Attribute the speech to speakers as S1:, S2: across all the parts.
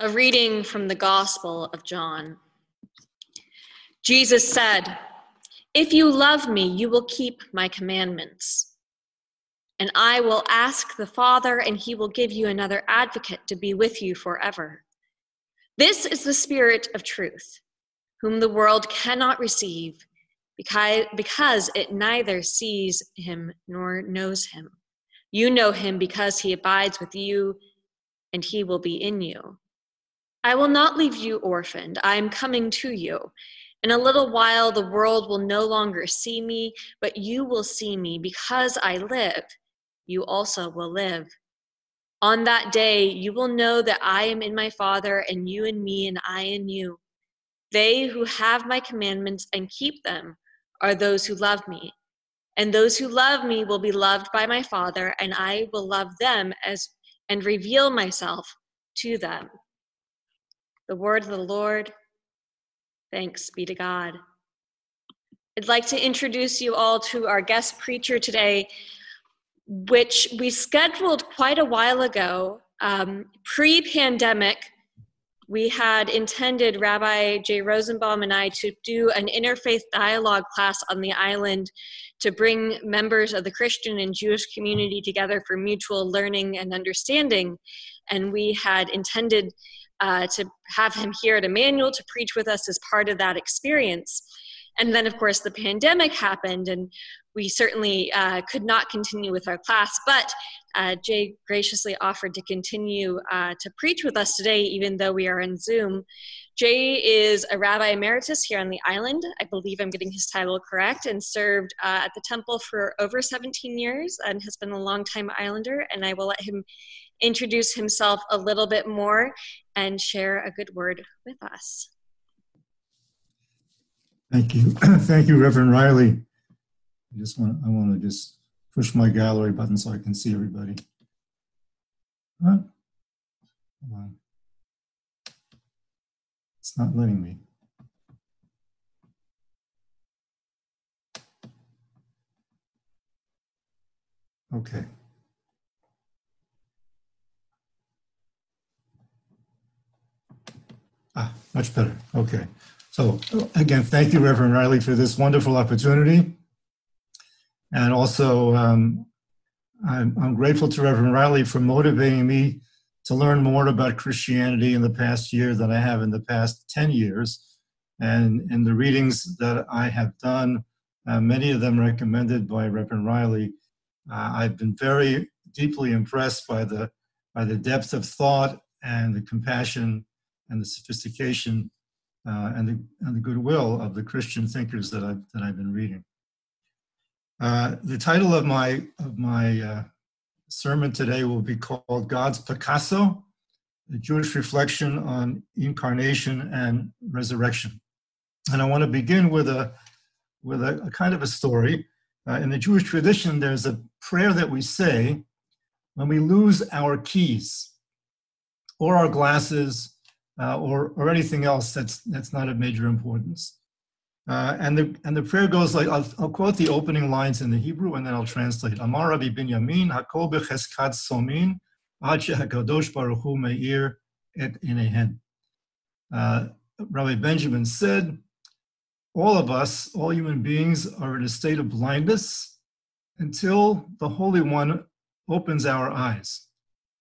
S1: A reading from the Gospel of John. Jesus said, If you love me, you will keep my commandments. And I will ask the Father, and he will give you another advocate to be with you forever. This is the Spirit of truth, whom the world cannot receive because it neither sees him nor knows him. You know him because he abides with you, and he will be in you. I will not leave you orphaned. I am coming to you. In a little while, the world will no longer see me, but you will see me. Because I live, you also will live. On that day, you will know that I am in my Father, and you in me, and I in you. They who have my commandments and keep them are those who love me. And those who love me will be loved by my Father, and I will love them as and reveal myself to them. The word of the Lord. Thanks be to God. I'd like to introduce you all to our guest preacher today, which we scheduled quite a while ago. Um, Pre pandemic, we had intended Rabbi Jay Rosenbaum and I to do an interfaith dialogue class on the island to bring members of the Christian and Jewish community together for mutual learning and understanding. And we had intended uh, to have him here at Emmanuel to preach with us as part of that experience. And then, of course, the pandemic happened, and we certainly uh, could not continue with our class. But uh, Jay graciously offered to continue uh, to preach with us today, even though we are on Zoom. Jay is a rabbi emeritus here on the island. I believe I'm getting his title correct, and served uh, at the temple for over 17 years and has been a longtime islander. And I will let him introduce himself a little bit more and share a good word with us.
S2: Thank you. Thank you, Reverend Riley. I just want I want to just push my gallery button so I can see everybody. Huh? Hold on. It's not letting me. Okay. Ah, much better. Okay. So again, thank you, Reverend Riley, for this wonderful opportunity. And also, um, I'm, I'm, grateful to Reverend Riley for motivating me to learn more about Christianity in the past year than I have in the past 10 years. And in the readings that I have done, uh, many of them recommended by Reverend Riley, uh, I've been very deeply impressed by the, by the depth of thought and the compassion and the sophistication uh, and, the, and the goodwill of the Christian thinkers that I've, that I've been reading. Uh, the title of my, of my uh, sermon today will be called God's Picasso, a Jewish reflection on incarnation and resurrection. And I want to begin with a, with a, a kind of a story. Uh, in the Jewish tradition, there's a prayer that we say when we lose our keys or our glasses uh, or, or anything else that's, that's not of major importance. Uh, and, the, and the prayer goes like, I'll, I'll, quote the opening lines in the Hebrew and then I'll translate. Amar Rabbi Binyamin, Hakol becheskat somin, ad baruch hu meir et inehen. Uh, Rabbi Benjamin said, all of us, all human beings, are in a state of blindness until the Holy One opens our eyes.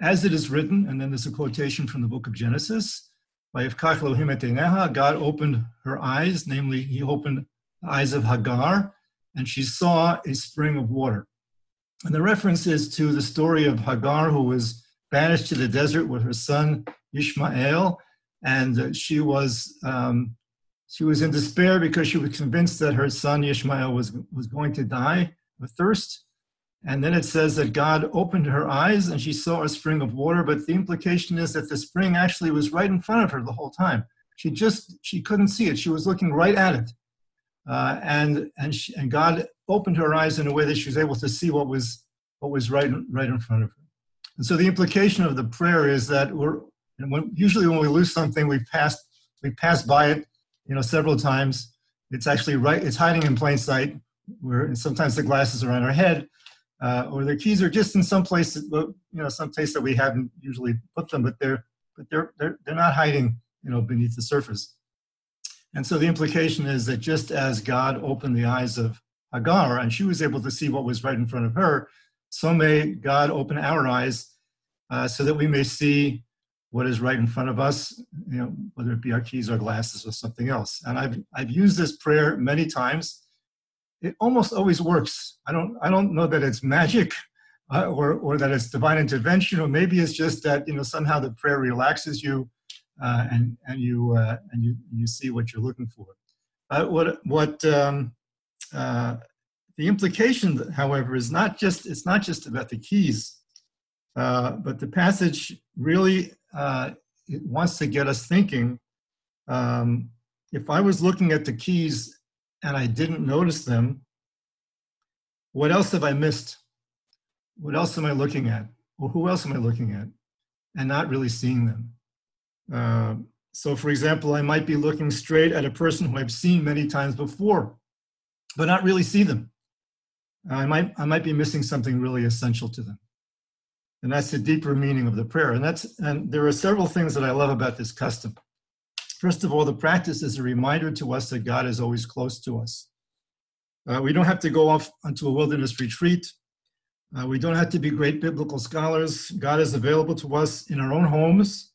S2: As it is written, and then there's a quotation from the book of Genesis, God opened her eyes, namely, he opened the eyes of Hagar, and she saw a spring of water. And the reference is to the story of Hagar, who was banished to the desert with her son Ishmael, and she was um, she was in despair because she was convinced that her son Ishmael was was going to die of thirst. And then it says that God opened her eyes and she saw a spring of water, but the implication is that the spring actually was right in front of her the whole time. She just, she couldn't see it. She was looking right at it. Uh, and, and, she, and God opened her eyes in a way that she was able to see what was, what was right, right in front of her. And so the implication of the prayer is that we're, when, usually when we lose something, we pass, we pass by it, you know, several times. It's actually right, it's hiding in plain sight. Where sometimes the glasses are on our head, uh, or their keys are just in some place, you know, some place that we haven't usually put them, but they're but they're, they're, they're not hiding, you know, beneath the surface. And so the implication is that just as God opened the eyes of Hagar and she was able to see what was right in front of her, so may God open our eyes uh, so that we may see what is right in front of us, you know, whether it be our keys or glasses or something else. And I've, I've used this prayer many times. It almost always works. I don't, I don't know that it's magic uh, or, or that it's divine intervention, or maybe it's just that, you know, somehow the prayer relaxes you uh, and, and, you, uh, and you, you see what you're looking for. What, what um, uh, the implication, however, is not just, it's not just about the keys, uh, but the passage really uh, wants to get us thinking. Um, if I was looking at the keys and I didn't notice them, what else have I missed? What else am I looking at? Or who else am I looking at? And not really seeing them. Uh, so, for example, I might be looking straight at a person who I've seen many times before, but not really see them. I might, I might be missing something really essential to them. And that's the deeper meaning of the prayer. And that's and there are several things that I love about this custom. First of all, the practice is a reminder to us that God is always close to us. Uh, we don't have to go off onto a wilderness retreat. Uh, we don't have to be great biblical scholars. God is available to us in our own homes,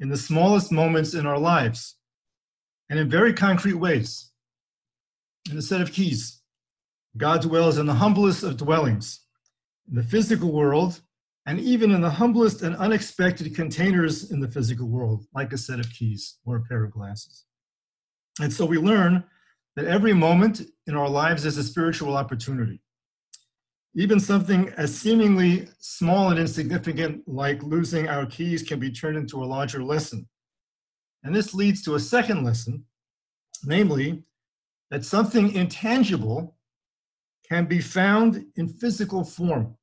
S2: in the smallest moments in our lives, and in very concrete ways. In a set of keys, God dwells in the humblest of dwellings, in the physical world, and even in the humblest and unexpected containers in the physical world, like a set of keys or a pair of glasses. And so we learn that every moment in our lives is a spiritual opportunity. Even something as seemingly small and insignificant like losing our keys can be turned into a larger lesson. And this leads to a second lesson, namely, that something intangible can be found in physical form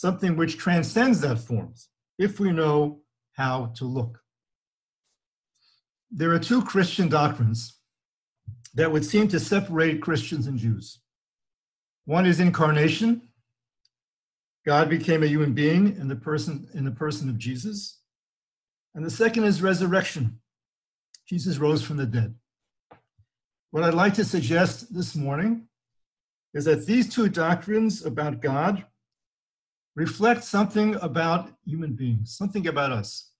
S2: something which transcends that forms, if we know how to look. There are two Christian doctrines that would seem to separate Christians and Jews. One is incarnation. God became a human being in the person in the person of Jesus. And the second is resurrection. Jesus rose from the dead. What I'd like to suggest this morning is that these two doctrines about God reflect something about human beings, something about us.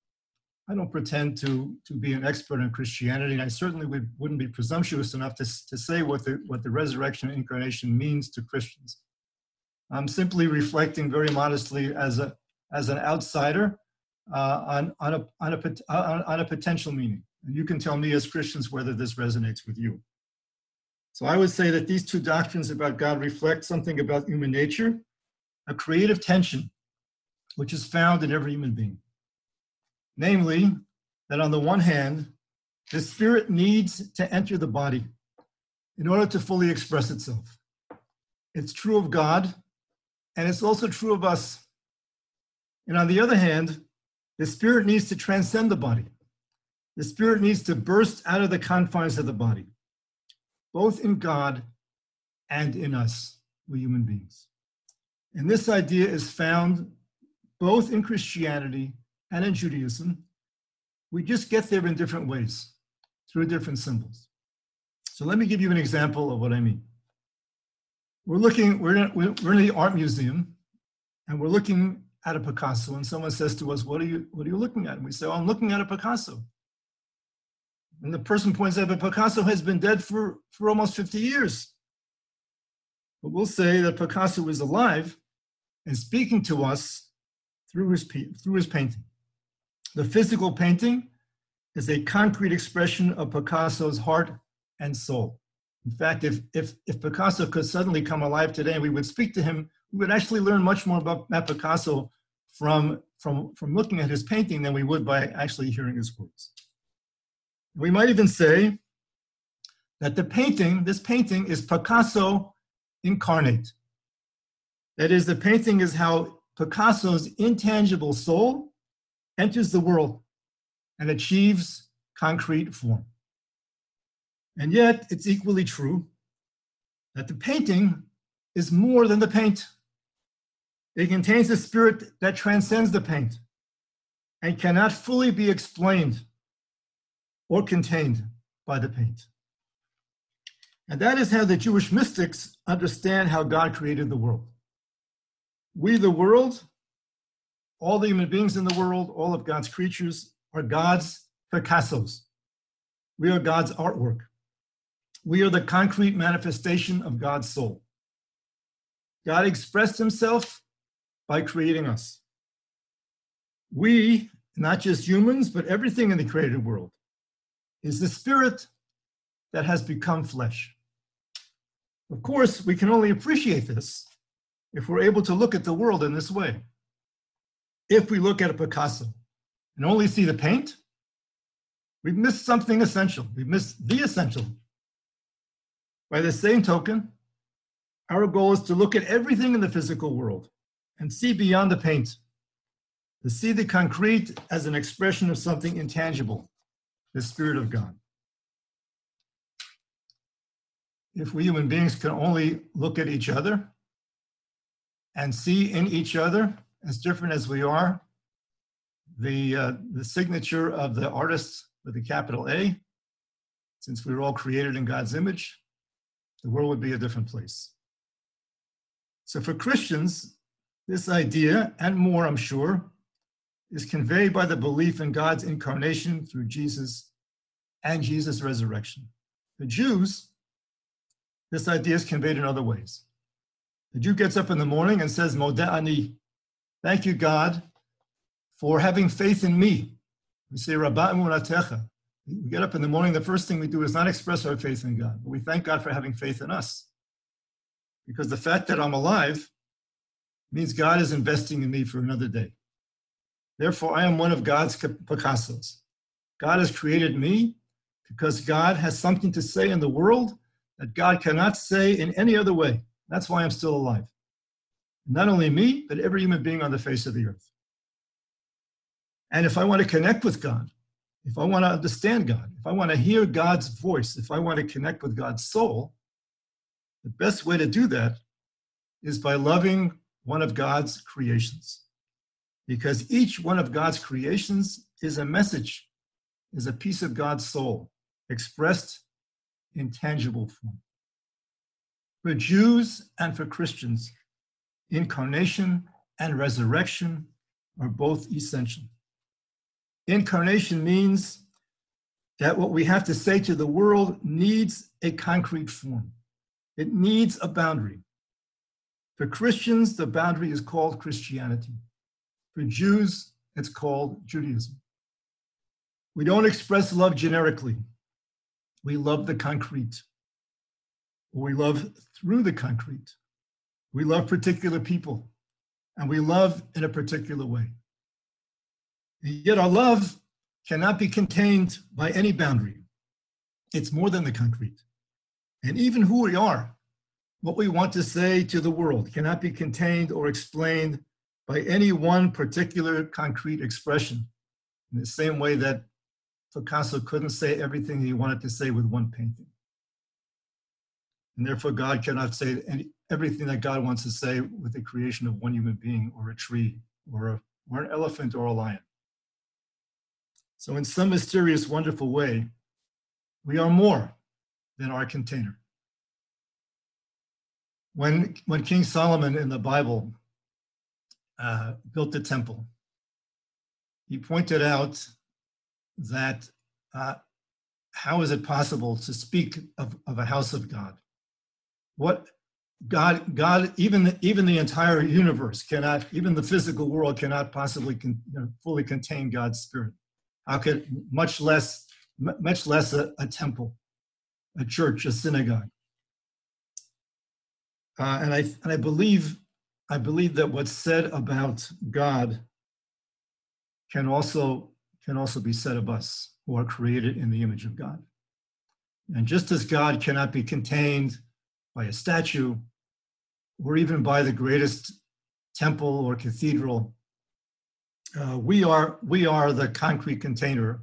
S2: I don't pretend to, to be an expert in Christianity, and I certainly would, wouldn't be presumptuous enough to, to say what the, what the resurrection and incarnation means to Christians. I'm simply reflecting very modestly as, a, as an outsider uh, on, on, a, on, a, on, on a potential meaning. And you can tell me as Christians whether this resonates with you. So I would say that these two doctrines about God reflect something about human nature a creative tension which is found in every human being. Namely, that on the one hand, the spirit needs to enter the body in order to fully express itself. It's true of God, and it's also true of us. And on the other hand, the spirit needs to transcend the body. The spirit needs to burst out of the confines of the body, both in God and in us, we human beings. And this idea is found both in Christianity and in Judaism. We just get there in different ways through different symbols. So let me give you an example of what I mean. We're looking, we're in, we're in the art museum and we're looking at a Picasso and someone says to us, what are you, what are you looking at? And we say, oh, I'm looking at a Picasso. And the person points out, but Picasso has been dead for, for almost 50 years. But we'll say that Picasso is alive and speaking to us through his, through his painting. The physical painting is a concrete expression of Picasso's heart and soul. In fact, if, if, if Picasso could suddenly come alive today and we would speak to him, we would actually learn much more about, Picasso from, from, from looking at his painting than we would by actually hearing his words. We might even say that the painting, this painting is Picasso incarnate. That is, the painting is how Picasso's intangible soul enters the world and achieves concrete form. And yet, it's equally true that the painting is more than the paint. It contains a spirit that transcends the paint. and cannot fully be explained or contained by the paint. And that is how the Jewish mystics understand how God created the world. We, the world, all the human beings in the world, all of God's creatures, are God's Picassos. We are God's artwork. We are the concrete manifestation of God's soul. God expressed himself by creating us. We, not just humans, but everything in the created world, is the spirit that has become flesh. Of course, we can only appreciate this if we're able to look at the world in this way. If we look at a Picasso and only see the paint, we've missed something essential. We've missed the essential. By the same token, our goal is to look at everything in the physical world and see beyond the paint, to see the concrete as an expression of something intangible, the Spirit of God. If we human beings can only look at each other and see in each other, as different as we are, the, uh, the signature of the artist with a capital A, since we were all created in God's image, the world would be a different place. So for Christians, this idea, and more, I'm sure, is conveyed by the belief in God's incarnation through Jesus and Jesus' resurrection. The Jews, this idea is conveyed in other ways. The Jew gets up in the morning and says, Modeh ani, thank you, God, for having faith in me. We say, Rabba emunatecha. We get up in the morning, the first thing we do is not express our faith in God, but we thank God for having faith in us. Because the fact that I'm alive means God is investing in me for another day. Therefore, I am one of God's Picassos. God has created me because God has something to say in the world that God cannot say in any other way. That's why I'm still alive. Not only me, but every human being on the face of the earth. And if I want to connect with God, if I want to understand God, if I want to hear God's voice, if I want to connect with God's soul, the best way to do that is by loving one of God's creations. Because each one of God's creations is a message, is a piece of God's soul expressed in tangible form. For Jews and for Christians, incarnation and resurrection are both essential. Incarnation means that what we have to say to the world needs a concrete form. It needs a boundary. For Christians, the boundary is called Christianity. For Jews, it's called Judaism. We don't express love generically. We love the concrete. We love through the concrete. We love particular people, and we love in a particular way. Yet our love cannot be contained by any boundary. It's more than the concrete. And even who we are, what we want to say to the world, cannot be contained or explained by any one particular concrete expression. In the same way that Picasso couldn't say everything he wanted to say with one painting. And therefore, God cannot say any, everything that God wants to say with the creation of one human being or a tree or, a, or an elephant or a lion. So, in some mysterious, wonderful way, we are more than our container. When, when King Solomon in the Bible uh, built the temple, he pointed out that uh, how is it possible to speak of, of a house of God? What God, God, even the, even the entire universe cannot, even the physical world cannot possibly con, you know, fully contain God's spirit. How could much less, much less a, a temple, a church, a synagogue? Uh, and I and I believe I believe that what's said about God can also can also be said of us who are created in the image of God. And just as God cannot be contained by a statue or even by the greatest temple or cathedral, uh, we are we are the concrete container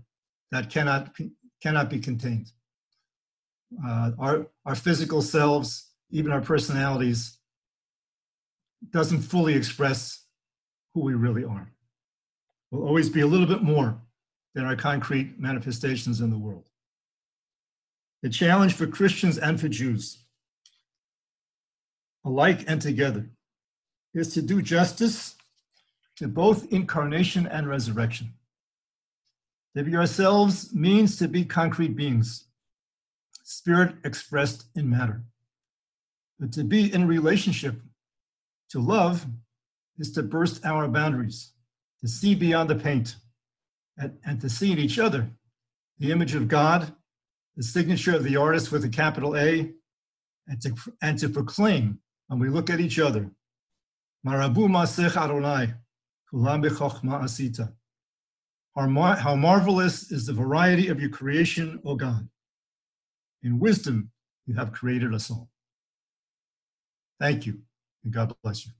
S2: that cannot cannot be contained. Uh, our our physical selves, even our personalities, doesn't fully express who we really are. We'll always be a little bit more than our concrete manifestations in the world. The challenge for Christians and for Jews, alike and together, is to do justice to both incarnation and resurrection. To be ourselves means to be concrete beings, spirit expressed in matter. But to be in relationship, to love, is to burst our boundaries, to see beyond the paint, and, and to see in each other the image of God, the signature of the artist with a capital A, and to, and to proclaim when we look at each other, Marabu Masech Adonai, Kulam B'chochma Asita. How marvelous is the variety of your creation, O God. In wisdom, you have created us all. Thank you, and God bless you.